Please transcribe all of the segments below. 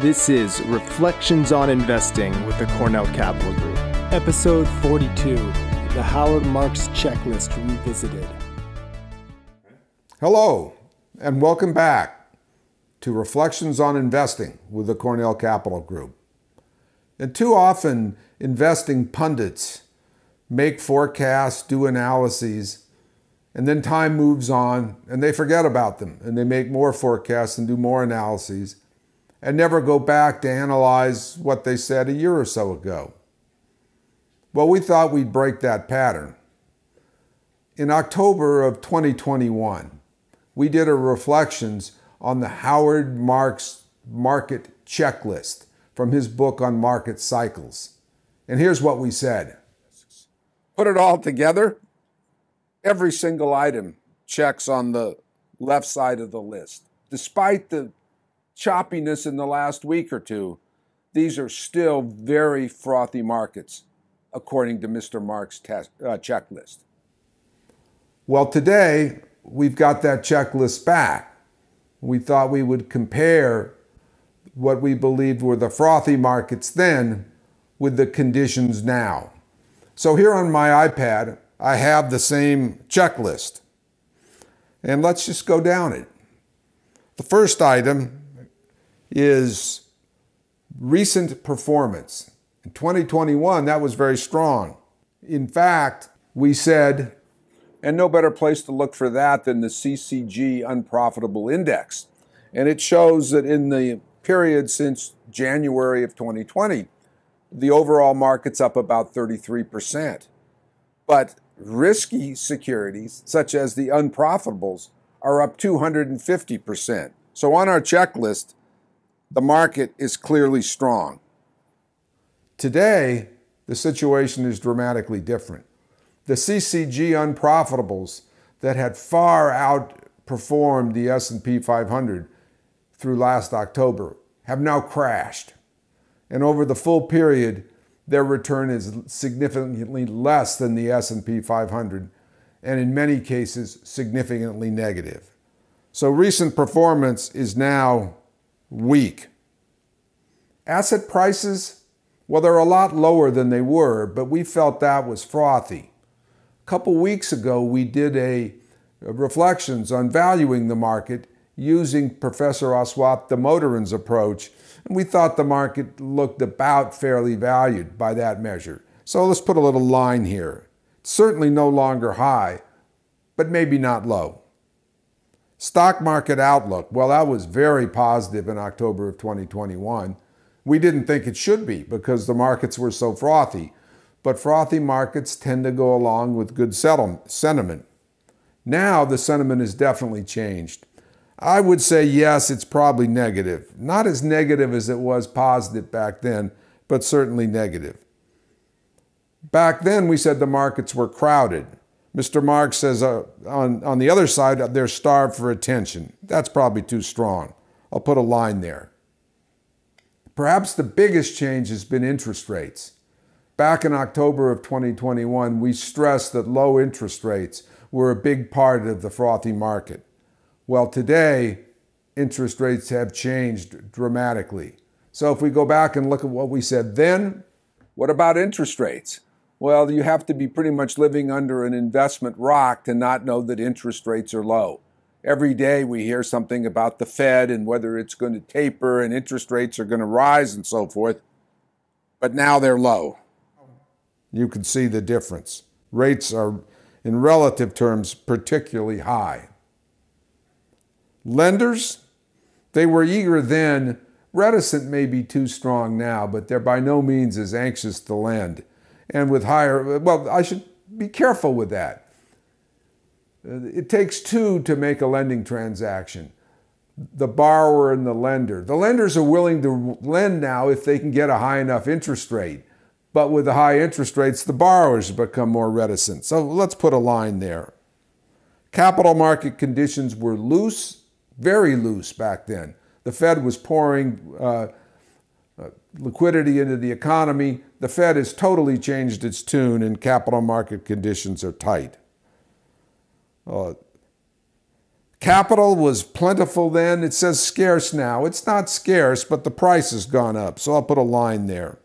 This is Reflections on Investing with the Cornell Capital Group. Episode 42 The Howard Marks Checklist Revisited. Hello, and welcome back to Reflections on Investing with the Cornell Capital Group. And too often, investing pundits make forecasts, do analyses, and then time moves on and they forget about them and they make more forecasts and do more analyses and never go back to analyze what they said a year or so ago. Well, we thought we'd break that pattern. In October of 2021, we did a reflections on the Howard Marks market checklist from his book on market cycles. And here's what we said. Put it all together, every single item checks on the left side of the list. Despite the choppiness in the last week or two, these are still very frothy markets, according to Mr. Marks' test, uh, checklist. Well, today we've got that checklist back. We thought we would compare what we believed were the frothy markets then with the conditions now. So here on my iPad, I have the same checklist. And let's just go down it. The first item is recent performance. In 2021, that was very strong. In fact, we said, and no better place to look for that than the CCG Unprofitable Index. And it shows that in the period since January of 2020, the overall market's up about 33%. But risky securities, such as the unprofitables, are up 250%. So on our checklist, the market is clearly strong. Today, the situation is dramatically different. The CCG unprofitables that had far outperformed the S&P 500 through last October have now crashed. And over the full period, their return is significantly less than the S&P 500 and in many cases significantly negative. So recent performance is now weak. Asset prices, well, they're a lot lower than they were, but we felt that was frothy. A couple weeks ago, we did a, a reflections on valuing the market using Professor Aswath Damodaran's approach, and we thought the market looked about fairly valued by that measure. So let's put a little line here. It's certainly no longer high, but maybe not low. Stock market outlook, well, that was very positive in October of 2021. We didn't think it should be because the markets were so frothy. But frothy markets tend to go along with good sentiment. Now the sentiment has definitely changed. I would say yes, it's probably negative. Not as negative as it was positive back then, but certainly negative. Back then, we said the markets were crowded. Mr. Marks says uh, on, on the other side, they're starved for attention. That's probably too strong. I'll put a line there. Perhaps the biggest change has been interest rates. Back in October of 2021, we stressed that low interest rates were a big part of the frothy market. Well, today, interest rates have changed dramatically. So if we go back and look at what we said then, what about interest rates? Well, you have to be pretty much living under an investment rock to not know that interest rates are low. Every day we hear something about the Fed and whether it's going to taper and interest rates are going to rise and so forth. But now they're low. You can see the difference. Rates are, in relative terms, particularly high. Lenders, they were eager then, reticent may be too strong now, but they're by no means as anxious to lend and with higher, well, I should be careful with that. It takes two to make a lending transaction the borrower and the lender. The lenders are willing to lend now if they can get a high enough interest rate. But with the high interest rates, the borrowers become more reticent. So let's put a line there. Capital market conditions were loose, very loose back then. The Fed was pouring uh, liquidity into the economy. The Fed has totally changed its tune, and capital market conditions are tight. Uh, Capital was plentiful then. It says scarce now. It's not scarce, but the price has gone up, so I'll put a line there.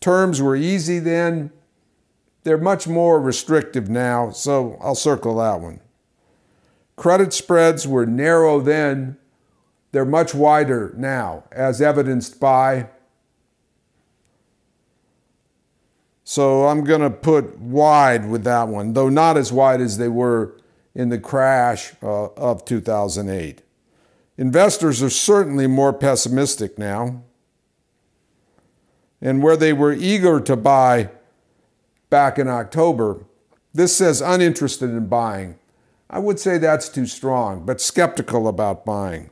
Terms were easy then. They're much more restrictive now, so I'll circle that one. Credit spreads were narrow then. They're much wider now, as evidenced by. So I'm going to put wide with that one, though not as wide as they were in the crash uh, of 2008. Investors are certainly more pessimistic now. And where they were eager to buy back in October, this says uninterested in buying. I would say that's too strong, but skeptical about buying.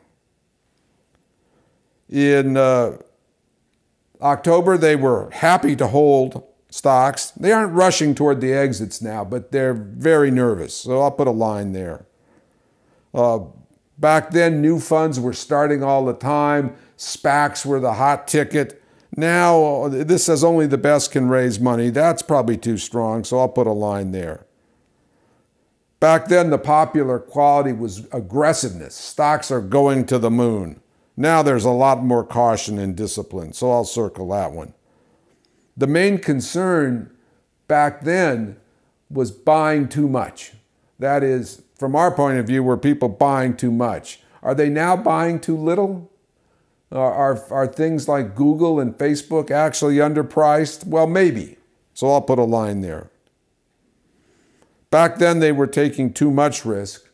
In uh, October, they were happy to hold stocks. They aren't rushing toward the exits now, but they're very nervous. So I'll put a line there. Uh, back then, new funds were starting all the time. SPACs were the hot ticket. Now, this says only the best can raise money. That's probably too strong, so I'll put a line there. Back then, the popular quality was aggressiveness. Stocks are going to the moon. Now there's a lot more caution and discipline, so I'll circle that one. The main concern back then was buying too much. That is, from our point of view, were people buying too much? Are they now buying too little? Are, are, are things like Google and Facebook actually underpriced? Well, maybe. So I'll put a line there. Back then, they were taking too much risk.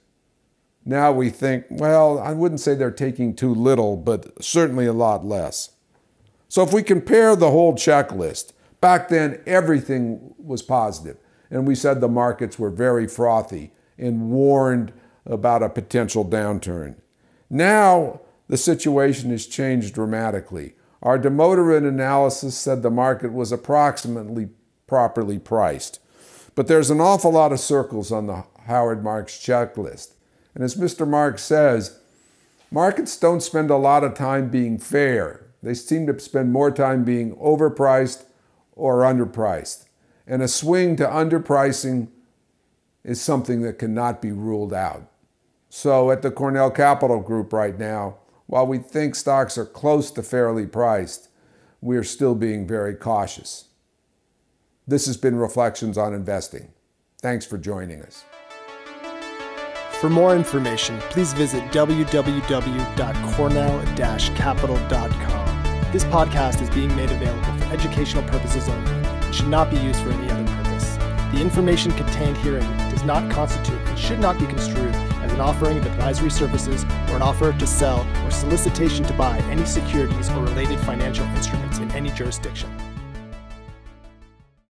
Now we think, well, I wouldn't say they're taking too little, but certainly a lot less. So if we compare the whole checklist, back then everything was positive, and we said the markets were very frothy and warned about a potential downturn. Now the situation has changed dramatically. Our Damodaran analysis said the market was approximately properly priced. But there's an awful lot of circles on the Howard Marks checklist. And as Mr. Marks says, markets don't spend a lot of time being fair. They seem to spend more time being overpriced or underpriced. And a swing to underpricing is something that cannot be ruled out. So at the Cornell Capital Group right now, while we think stocks are close to fairly priced, we're still being very cautious. This has been Reflections on Investing. Thanks for joining us. For more information, please visit www.cornell-capital.com. This podcast is being made available for educational purposes only and should not be used for any other purpose. The information contained herein does not constitute and should not be construed as an offering of advisory services or an offer to sell or solicitation to buy any securities or related financial instruments in any jurisdiction.